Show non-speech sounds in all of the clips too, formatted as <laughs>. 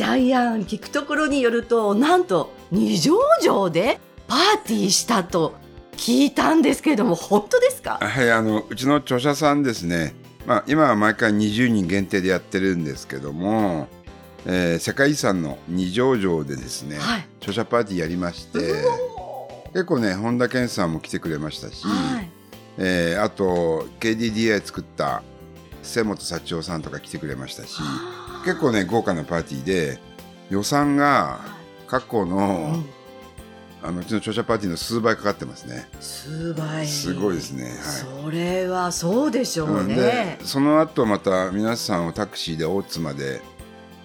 ジャイアン聞くところによるとなんと二条城でパーティーしたと聞いたんですけれども本当ですか？はい、あのうちの著者さんですね。まあ今は毎回20人限定でやってるんですけども、えー世界遺産の二条城でですね、はい。著者パーティーやりまして、結構ね本田健さんも来てくれましたし、はい。えーあと KDDI 作った瀬本幸男さんとか来てくれましたし、結構ね豪華なパーティーで予算が過去の、うん。あのうちの著者パーティーの数倍かかってますね。数倍。すごいですね。はい。それはそうでしょううん。その後また皆さんをタクシーで大津まで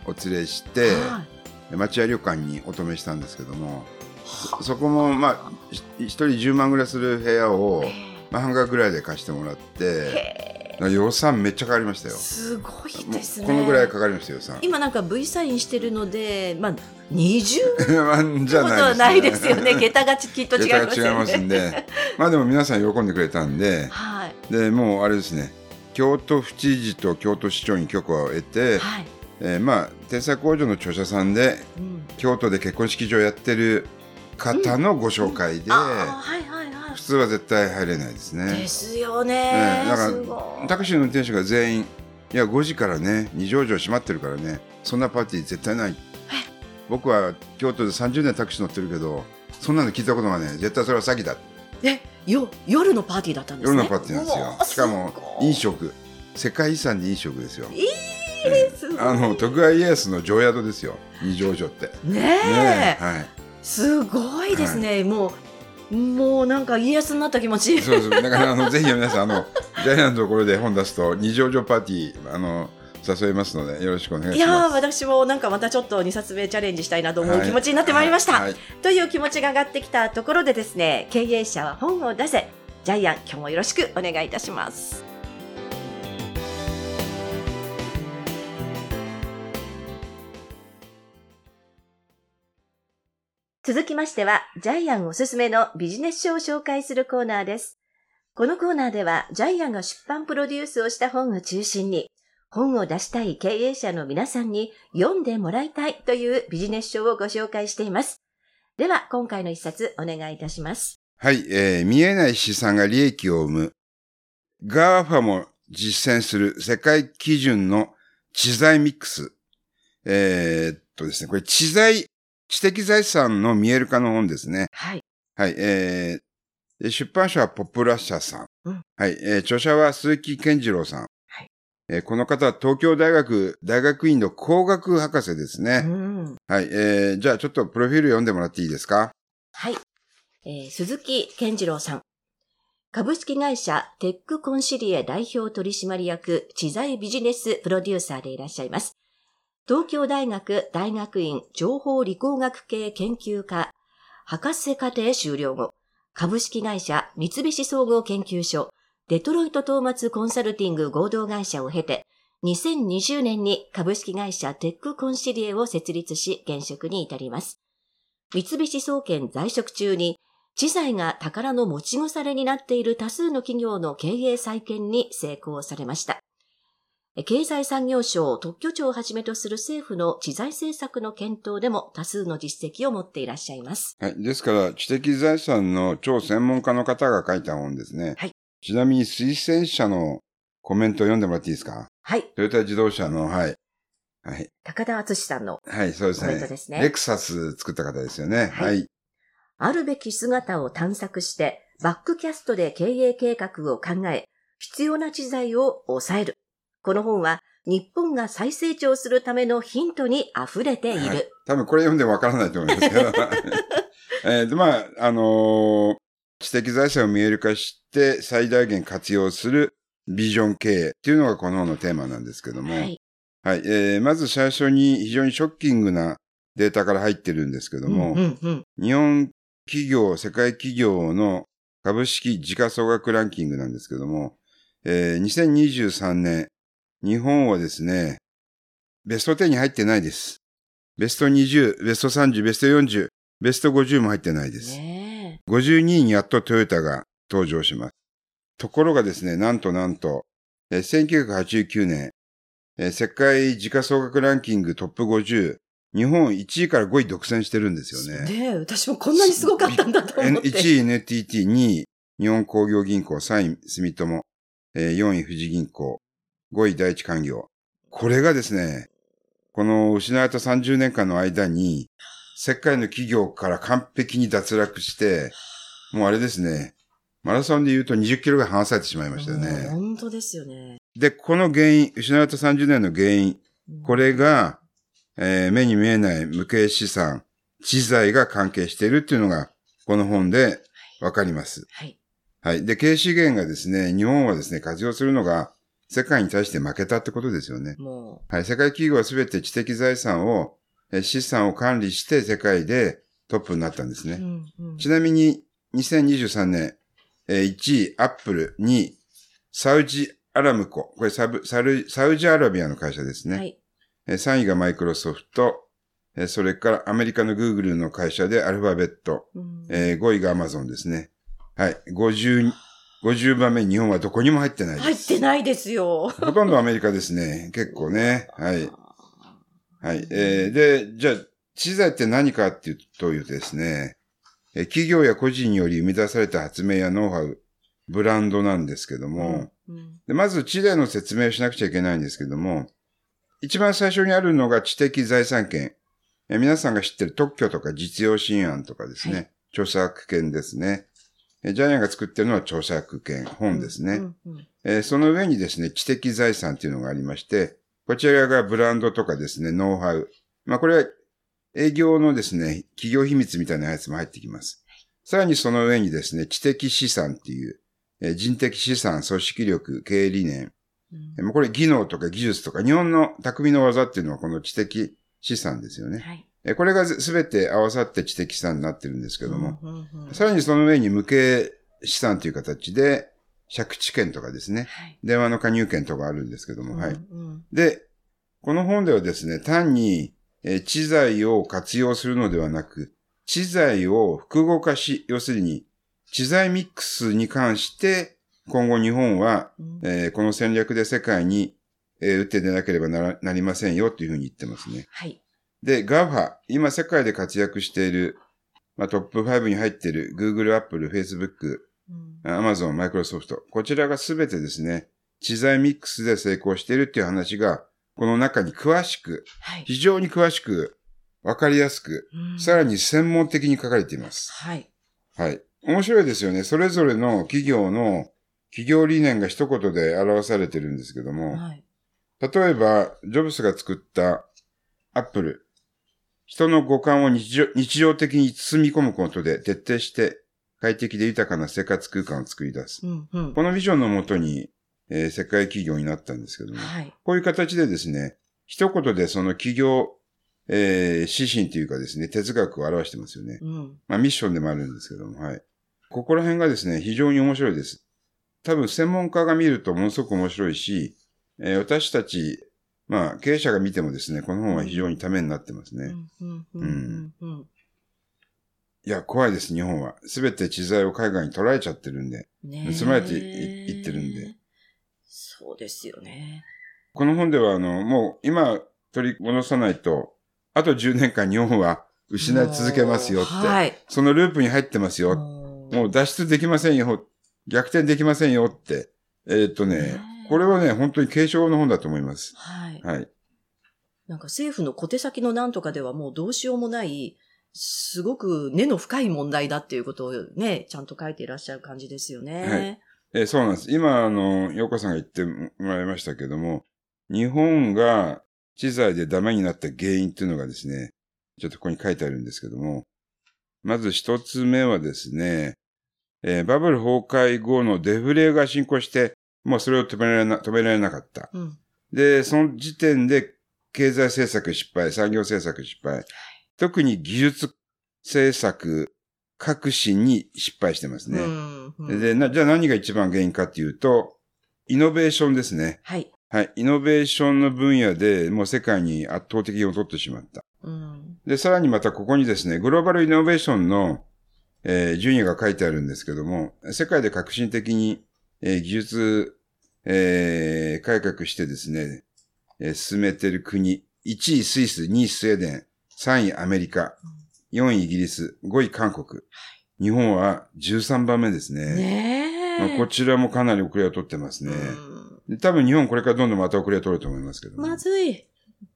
お連れして、はい。町屋旅館にお泊めしたんですけどもそそこもまあひ一人10万ぐらいする部屋を、まあ、半額ぐらいで貸してもらって予算めっちゃかかりましたよ。すごいですね。このぐらいかかりましたよ予算。今なんか V サインしてるのでまあ20まあじゃなはいです、ね、ないですよね。桁がきっと違い桁ますよが違いますんねで。まあでも皆さん喜んでくれたんで。はい。でもうあれですね。京都府知事と京都市長に許可を得て、はい、えーまあ天才工場の著者さんでうん。京都で結婚式場やってる方のご紹介で、あーはいはいはい普通は絶対入れないですね。ですよね。ねだからタクシーの運転手が全員いや5時からね二条城閉まってるからねそんなパーティー絶対ない。僕は京都で30年タクシー乗ってるけどそんなの聞いたことがね絶対それは詐欺だ。え？よ夜のパーティーだったんですね。夜のパーティーなんですよ。しかも飲食。世界遺産で飲食ですよ。えーすごい。あの徳川家康の定宿ですよ。二条城って。ねえ。ねはい。すごいですね、もうもうなんか家康になった気持ち。そうそう。だから、あの、ぜひ皆さん、あの、ジャイアンのところで本出すと、二条城パーティー、あの、誘いますので、よろしくお願いします。私もなんかまたちょっと2冊目チャレンジしたいなと思うはい気持ちになってまいりました、はいはい。という気持ちが上がってきたところでですね経営者は本を出せ。ジャイアン今日もよろしくお願いいたします続きましては、ジャイアンおすすめのビジネス書を紹介するコーナーです。このコーナーでは、ジャイアンが出版プロデュースをした本を中心に、本を出したい経営者の皆さんに読んでもらいたいというビジネス書をご紹介しています。では、今回の一冊お願いいたします。はい、えー見えない資産が利益を生む。 GAFA も実践する世界基準の知財ミックス。えーっとですね、これ知財、知的財産の見える化の本ですね。はい。はい、えー、出版社はポプラ社さん。うんはい、えー著者は鈴木健次郎さん。はいえーこの方は東京大学大学院の工学博士ですうね。ん。はい、えーじゃあちょっとプロフィール読んでもらっていいですか？はい。えー鈴木健次郎さん。株式会社テックコンシリエ代表取締役知財ビジネスプロデューサーでいらっしゃいます。東京大学大学院情報理工学系研究科博士課程修了後、株式会社三菱総合研究所デトロイトトーマツコンサルティング合同会社を経て、2020年に株式会社テックコンシリエを設立し現職に至ります。三菱総研在職中に、知財が宝の持ち腐れになっている多数の企業の経営再建に成功されました。経済産業省特許庁をはじめとする政府の知財政策の検討でも多数の実績を持っていらっしゃいます。はい。ですから、知的財産の超専門家の方が書いた本ですね。はいちなみに推薦者のコメントを読んでもらっていいですか？はい。トヨタ自動車の、はい。はい。高田敦さんのはい、そうですコメントね。ですねレクサス作った方ですよね。はいはい。あるべき姿を探索して、バックキャストで経営計画を考え、必要な知財を抑える。この本は、日本が再成長するためのヒントに溢れている。はい多分これ読んでもわからないと思いますけど。<laughs> <laughs> えーと、まあ、あのー知的財産を見える化して最大限活用するビジョン経営っていうのがこの本のテーマなんですけども。はい。はい。えーまず最初に非常にショッキングなデータから入ってるんですけども、うんうんうん日本企業、世界企業の株式時価総額ランキングなんですけども、えー2023年、日本はですね、ベスト10に入ってないです。ベスト20、ベスト30、ベスト40、ベスト50も入ってないです。ね52位にやっとトヨタが登場します。ところがですね、なんとなんと、えー1989年、えー世界時価総額ランキングトップ50、日本1位から5位独占してるんですよね。え。ねえ、私もこんなにすごかったんだと思って。1位 NTT、2位日本工業銀行、3位住友、えー4位富士銀行、5位第一官業。これがですね、この失われた30年間の間に、世界の企業から完璧に脱落して、もうあれですね、マラソンで言うと20キロが離されてしまいましたようんね。本当ですよね。で、この原因、失われた30年の原因、これが、えー目に見えない無形資産、知財が関係しているっていうのが、この本でわかります。はい。はい。で、経営資源がですね、日本はですね、活用するのが、世界に対して負けたってことですよね。もはい。世界企業はすべて知的財産を、え資産を管理して世界でトップになったんですう。ね。うんうんちなみに、2023年、えー1位、アップル、2位、サウジアラムコ。これサブサルサウジアラビアの会社ですね。はい。えー3位がマイクロソフト、えーそれからアメリカのグーグルの会社でアルファベット、うんえー5位がアマゾンですね。はい。50、50番目に日本はどこにも入ってないです。入ってないですよ。ほとんどアメリカですね。結構ね。はい。はい。えーで、じゃあ、知財って何かっていうというとですね、えー企業や個人により生み出された発明やノウハウ、ブランドなんですけども、うんでまず知財の説明をしなくちゃいけないんですけども、一番最初にあるのが知的財産権。え皆さんが知ってる特許とか実用新案とかですね。はい著作権ですね。えジャイアンが作ってるのは著作権、本ですね。うんうんえーその上にですね、知的財産っていうのがありまして、こちらがブランドとかですね、ノウハウ。まあこれは営業のですね、企業秘密みたいなやつも入ってきます。さらにその上にですね、知的資産っていう、えー人的資産、組織力、経営理念。うんこれ技能とか技術とか、日本の匠の技っていうのはこの知的資産ですよね。はい。えーこれがすべて合わさって知的資産になってるんですけども、さらにその上に無形資産という形で、借地権とかですね、はい。電話の加入権とかあるんですけども、はい。うんうんで、この本ではですね、単に、えー知財を活用するのではなく、知財を複合化し、要するに、知財ミックスに関して、今後日本は、うんえーこの戦略で世界に、えー打って出なければならなりませんよというふうに言ってますね。はい。で、GAFA、今世界で活躍している、まあ、トップ5に入っている Google、Apple、Facebook、うん Amazon、Microsoft、こちらがすべてですね、知財ミックスで成功しているっていう話が、この中に詳しく、はい。非常に詳しく、わかりやすく、うんさらに専門的に書かれています。はい。はい。面白いですよね。それぞれの企業の企業理念が一言で表されてるんですけども、はい。例えば、ジョブスが作ったアップル。人の五感を日常日常的に包み込むことで徹底して快適で豊かな生活空間を作り出す。うんうんこのビジョンのもとに、えー世界企業になったんですけども、はい。こういう形でですね、一言でその企業、えー指針というかですね、哲学を表してますよね。うん。まあミッションでもあるんですけども、はい。ここら辺がですね、非常に面白いです。多分専門家が見るとものすごく面白いし、えー私たち、まあ経営者が見てもですね、この本は非常にためになってますね。いや、怖いです、日本は。すべて知財を海外に捉えちゃってるんで。盗まれていいってるんで。そうですよね。この本では、あの、もう今取り戻さないと、あと10年間日本は失い続けますよって。はい。そのループに入ってますよ。ももう脱出できませんよ。逆転できませんよって。えーっとねこれはね、本当に継承の本だと思います。はい。はい。なんか政府の小手先のなんとかではもうどうしようもない、すごく根の深い問題だっていうことをね、ちゃんと書いていらっしゃる感じですよね。はいえーそうなんです。今、あの、洋子さんが言ってもらいましたけども、日本が知財でダメになった原因っていうのがですね、ちょっとここに書いてあるんですけども、まず一つ目はですね、えーバブル崩壊後のデフレが進行して、もうそれを止められな、止められなかった。うん。で、その時点で経済政策失敗、産業政策失敗。特に技術政策、革新に失敗してますね。うんでな、じゃあ何が一番原因かっていうと、イノベーションですね。はい。はい。イノベーションの分野でもう世界に圧倒的を取ってしまった。うん。で、さらにまたここにですね、グローバルイノベーションの、えー順位が書いてあるんですけども、世界で革新的に、えー技術、えー改革してですね、えー進めている国、1位スイス、2位スウェーデン、3位アメリカ、4位イギリス、5位韓国。日本は13番目ですね。ねえ。まあこちらもかなり遅れを取ってますね。うんで多分日本これからどんどんまた遅れを取ると思いますけどもまずい。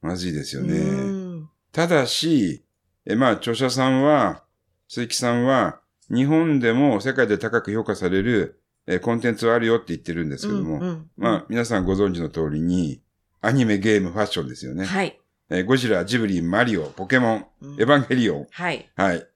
まずいですようね。んただし、え、まあ、著者さんは、鈴木さんは、日本でも世界で高く評価される、えコンテンツはあるよって言ってるんですけども、うんうんまあ、皆さんご存知の通りに、アニメ、ゲーム、ファッションですよね。はい。えゴジラ、ジブリ、マリオ、ポケモン、うんエヴァンゲリオン。はい。はい。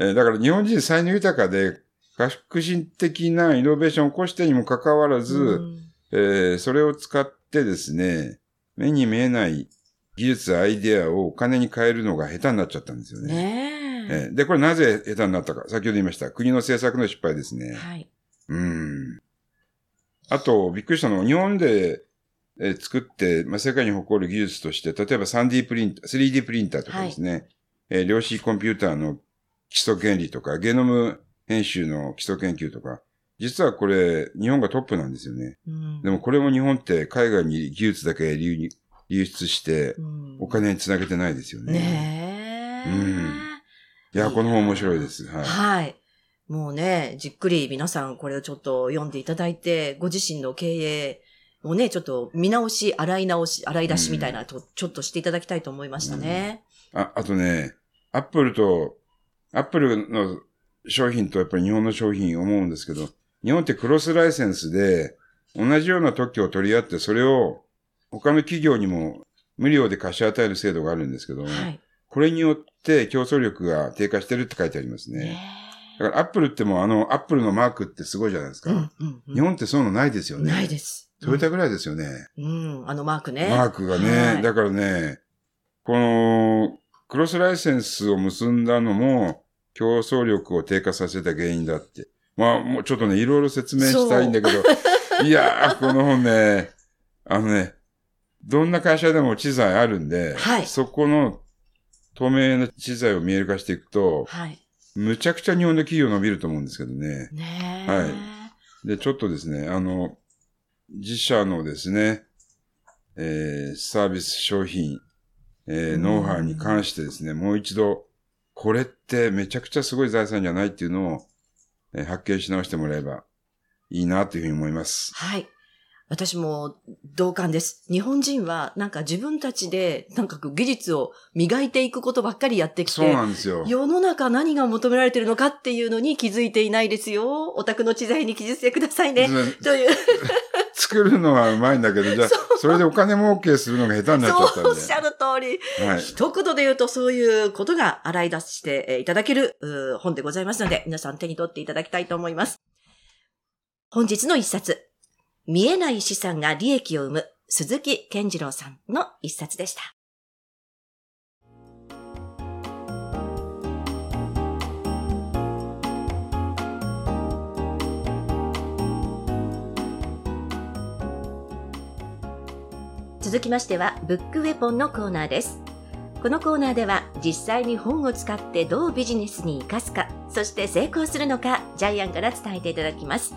えーだから日本人才能豊かで、革新的なイノベーションを起こしてにもかかわらず、うんえーそれを使ってですね、目に見えない技術、アイデアをお金に変えるのが下手になっちゃったんですよね。ねえ。えーで、これなぜ下手になったか。先ほど言いました。国の政策の失敗ですね。はい。うん。あと、びっくりしたのは、日本で、えー作って、まあ、世界に誇る技術として、例えば 3D プリンター、3D プリンターとかですね、えー量子コンピューターの基礎原理とか、ゲノム編集の基礎研究とか、実はこれ、日本がトップなんですよね。うんでもこれも日本って海外に技術だけ流出して、うんお金につなげてないですよね。ねえ。うんいや、この本面白いです。はい。はい。もうね、じっくり皆さんこれをちょっと読んでいただいて、ご自身の経営をね、ちょっと見直し、洗い直し、洗い出しみたいなと、ちょっとしていただきたいと思いましたね。あ、あとね、アップルと、アップルの商品とやっぱり日本の商品思うんですけど、日本ってクロスライセンスで同じような特許を取り合って、それを他の企業にも無料で貸し与える制度があるんですけども、はい。これによって競争力が低下してるって書いてありますね。ねだからアップルってもうあのアップルのマークってすごいじゃないですか。えうんうんうん日本ってそういうのないですよね。ないです。トヨタぐらいですよね。うん、あのマークね。マークがね、はいだからね、この、クロスライセンスを結んだのも、競争力を低下させた原因だって。まあ、もうちょっとね、いろいろ説明したいんだけど、<laughs> いやー、この本ね、あのね、どんな会社でも知財あるんで、はいそこの透明な知財を見える化していくと、はい。むちゃくちゃ日本の企業伸びると思うんですけどね。ねえ。はいで、ちょっとですね、あの、自社のですね、えーサービス商品、えーうんノウハウに関してですね、もう一度、これってめちゃくちゃすごい財産じゃないっていうのを、えー発見し直してもらえばいいなというふうに思います。はい。私も同感です。日本人はなんか自分たちでなんか技術を磨いていくことばっかりやってきそうて、なんですよ。世の中何が求められてるのかっていうのに気づいていないですよ。お宅の知財に記述してくださいね。ずという、<laughs> 作るのはうまいんだけど、じゃあ、それでお金儲けするのが下手になっちゃったんで。そうおっしゃる通り。はい。一言で言うとそういうことが洗い出してえーいただける本でございますので、皆さん手に取っていただきたいと思います。本日の一冊、見えない資産が利益を生む鈴木健次郎さんの一冊でした。続きましては、ブックウェポンのコーナーです。このコーナーでは実際に本を使ってどうビジネスに活かすか、そして成功するのか、ジャイアンから伝えていただきます。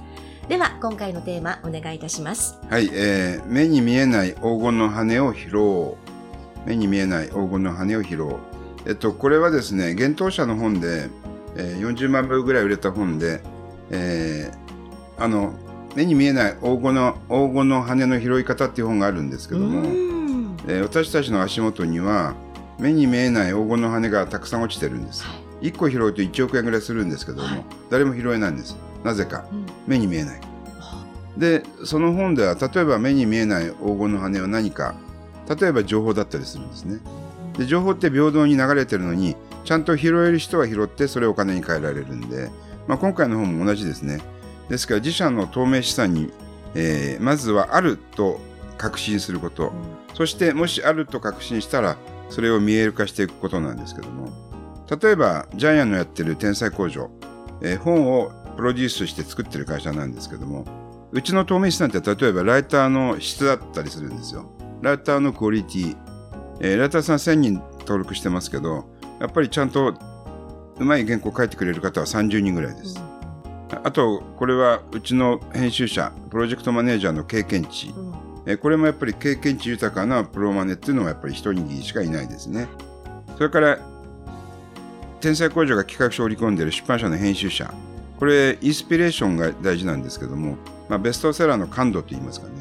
では、今回のテーマお願いいたします。はい、えー、目に見えない黄金の羽を拾おう。目に見えない黄金の羽を拾おう。えっと、これはですね、幻冬者の本で、えー40万部ぐらい売れた本で、えーあの、目に見えない黄金の、黄金の羽の拾い方っていう本があるんですけども、えー私たちの足元には、目に見えない黄金の羽がたくさん落ちてるんです。1個拾うと1億円ぐらいするんですけども、はい誰も拾えないんです。なぜか。うん。目に見えない。で、その本では、例えば目に見えない黄金の羽は何か、例えば情報だったりするんですね。で、情報って平等に流れてるのに、ちゃんと拾える人は拾って、それをお金に換えられるんで、まあ、今回の本も同じですね。ですから、自社の透明資産に、えーまずはあると確信すること、そして、もしあると確信したら、それを見える化していくことなんですけども、例えば、ジャイアンのやってる天才工場、えー、本をプロデュースして作ってる会社なんですけども、うちの透明資産って例えばライターの質だったりするんですよ。ライターのクオリティ。えー、ライターさん1000人登録してますけど、やっぱりちゃんとうまい原稿書いてくれる方は30人ぐらいです。うん、あと、これはうちの編集者、プロジェクトマネージャーの経験値。うん、えー、これもやっぱり経験値豊かなプロマネっていうのはやっぱり一握りしかいないですね。それから、天才工場が企画書を織り込んでいる出版社の編集者。これ、インスピレーションが大事なんですけども、まあ、ベストセラーの感度といいますかね、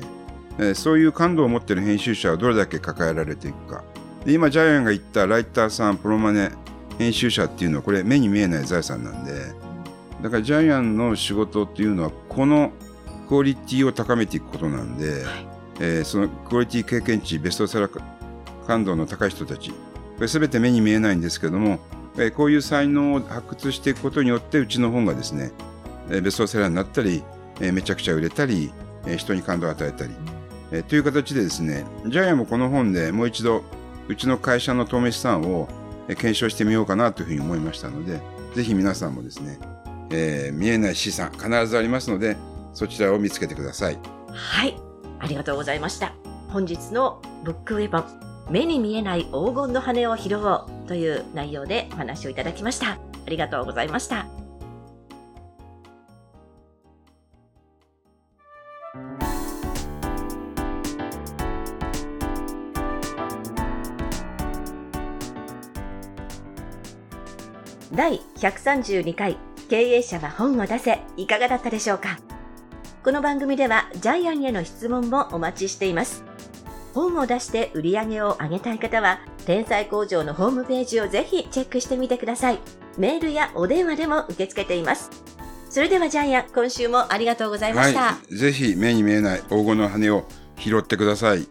えー、そういう感度を持っている編集者はどれだけ抱えられていくか。で今、ジャイアンが言ったライターさん、プロマネ、編集者っていうのはこれ目に見えない財産なんで、だからジャイアンの仕事っていうのはこのクオリティを高めていくことなんで、はい、えー、そのクオリティ経験値、ベストセラー感度の高い人たち、これ全て目に見えないんですけども、え、こういう才能を発掘していくことによってうちの本がですね、えー、ベストセラーになったり、えめちゃくちゃ売れたり、え人に感動を与えたり、えという形でですね、ジャイアンもこの本でもう一度、うちの会社の透明資産を検証してみようかなというふうに思いましたので、ぜひ皆さんもですね、えー、見えない資産必ずありますので、そちらを見つけてください。はい。ありがとうございました。本日のブックウェポン、目に見えない黄金の羽を拾おうという内容でお話をいただきました。ありがとうございました。第132回経営者は本を出せいかがだったでしょうか？この番組ではジャイアンへの質問もお待ちしています。本を出して売り上げを上げたい方は天才工場のホームページをぜひチェックしてみてください。メールやお電話でも受け付けています。それではジャイアン、今週もありがとうございました。はい、ぜひ目に見えない黄金の羽を拾ってください。